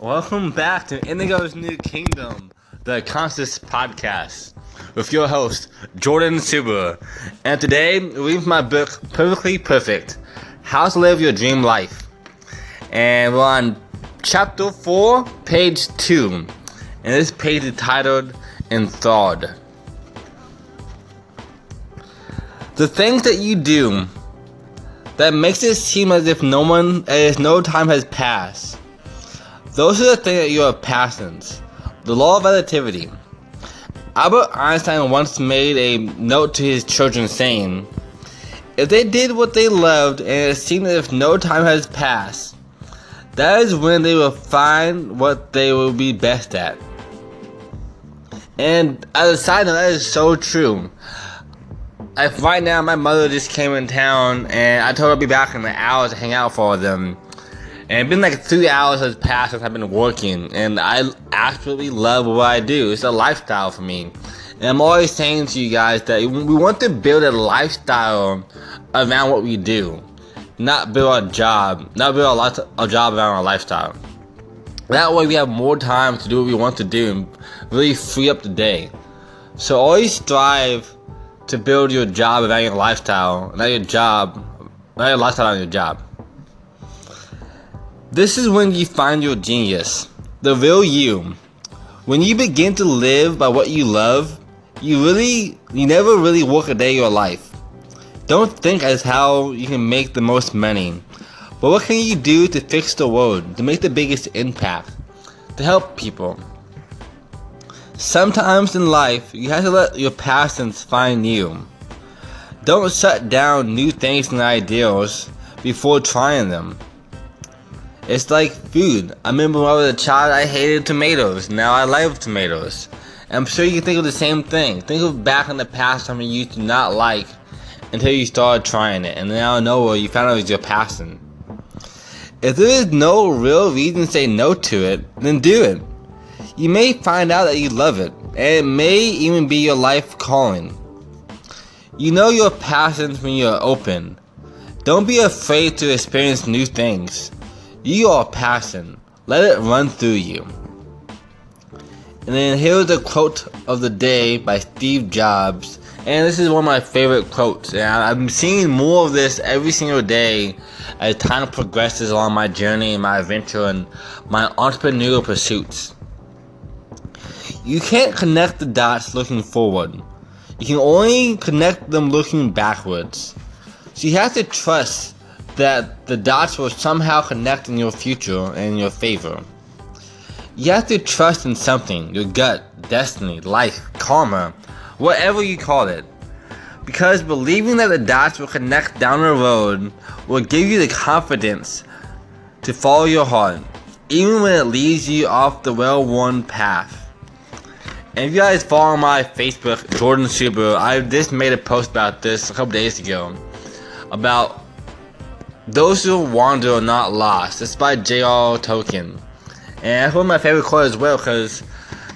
Welcome back to Indigo's New Kingdom, the Conscious Podcast, with your host, Jordan Subaru. And today, we read my book, Perfectly Perfect How to Live Your Dream Life. And we're on chapter 4, page 2. And this page is titled Enthralled. The things that you do that makes it seem as if no one, as no time has passed those are the things that you are passions. The law of relativity. Albert Einstein once made a note to his children saying, If they did what they loved and it seemed as if no time has passed, that is when they will find what they will be best at. And as a side note, that is so true. Like right now, my mother just came in town, and I told her I'd be back in an hour to hang out for them. And it's been like three hours has passed since I've been working, and I absolutely love what I do. It's a lifestyle for me. And I'm always saying to you guys that we want to build a lifestyle around what we do, not build a job, not build a, lot a job around our lifestyle. That way we have more time to do what we want to do and really free up the day. So always strive to build your job around your lifestyle, not your job, not your lifestyle on your job. This is when you find your genius, the real you. When you begin to live by what you love, you really, you never really work a day of your life. Don't think as how you can make the most money, but what can you do to fix the world, to make the biggest impact, to help people? Sometimes in life, you have to let your passions find you. Don't shut down new things and ideals before trying them. It's like food. I remember when I was a child, I hated tomatoes. Now I love tomatoes. And I'm sure you can think of the same thing. Think of back in the past something you used to not like until you started trying it. And now nowhere you found out it was your passion. If there is no real reason to say no to it, then do it. You may find out that you love it, and it may even be your life calling. You know your passions when you're open. Don't be afraid to experience new things. You are passion. Let it run through you. And then here's a quote of the day by Steve Jobs. And this is one of my favorite quotes. And I'm seeing more of this every single day as time progresses along my journey and my adventure and my entrepreneurial pursuits. You can't connect the dots looking forward. You can only connect them looking backwards. So you have to trust that the dots will somehow connect in your future and in your favor. You have to trust in something your gut, destiny, life, karma, whatever you call it. Because believing that the dots will connect down the road will give you the confidence to follow your heart, even when it leads you off the well worn path. And if you guys follow my Facebook, Jordan Subaru, I just made a post about this a couple days ago about those who wander are not lost. It's by J.R. Tolkien. And that's one of my favorite quotes as well, because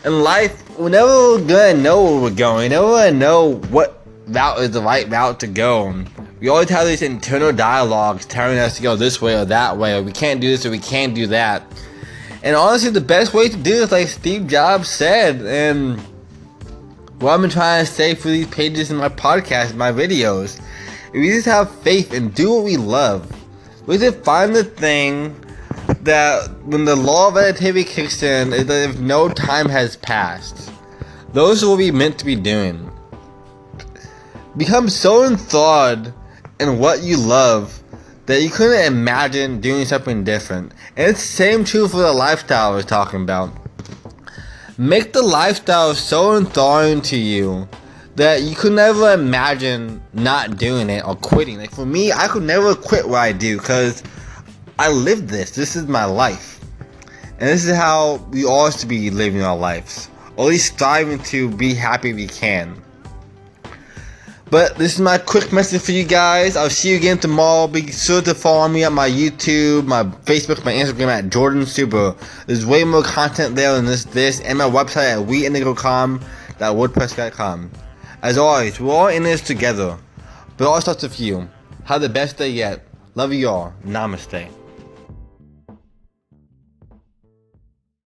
in life, we're never gonna know where we're going. We never gonna know what route is the right route to go. We always have these internal dialogues telling us to go this way or that way, or we can't do this or we can't do that. And honestly, the best way to do it, like Steve Jobs said, um, and what I've been trying to say for these pages in my podcast, my videos, we just have faith and do what we love, we should find the thing that when the law of relativity kicks in, is that if no time has passed, those will be meant to be doing. Become so enthralled in what you love that you couldn't imagine doing something different. And it's the same true for the lifestyle I was talking about. Make the lifestyle so enthralling to you that you could never imagine not doing it or quitting. Like for me, I could never quit what I do because I live this. This is my life. And this is how we all should be living our lives. Or at least striving to be happy we can. But this is my quick message for you guys. I'll see you again tomorrow. Be sure to follow me on my YouTube, my Facebook, my Instagram at Jordan Super. There's way more content there than this, this, and my website at weindigo.com.wordpress.com. As always, we're all in this together. But all starts with you. Have the best day yet. Love you all. Namaste.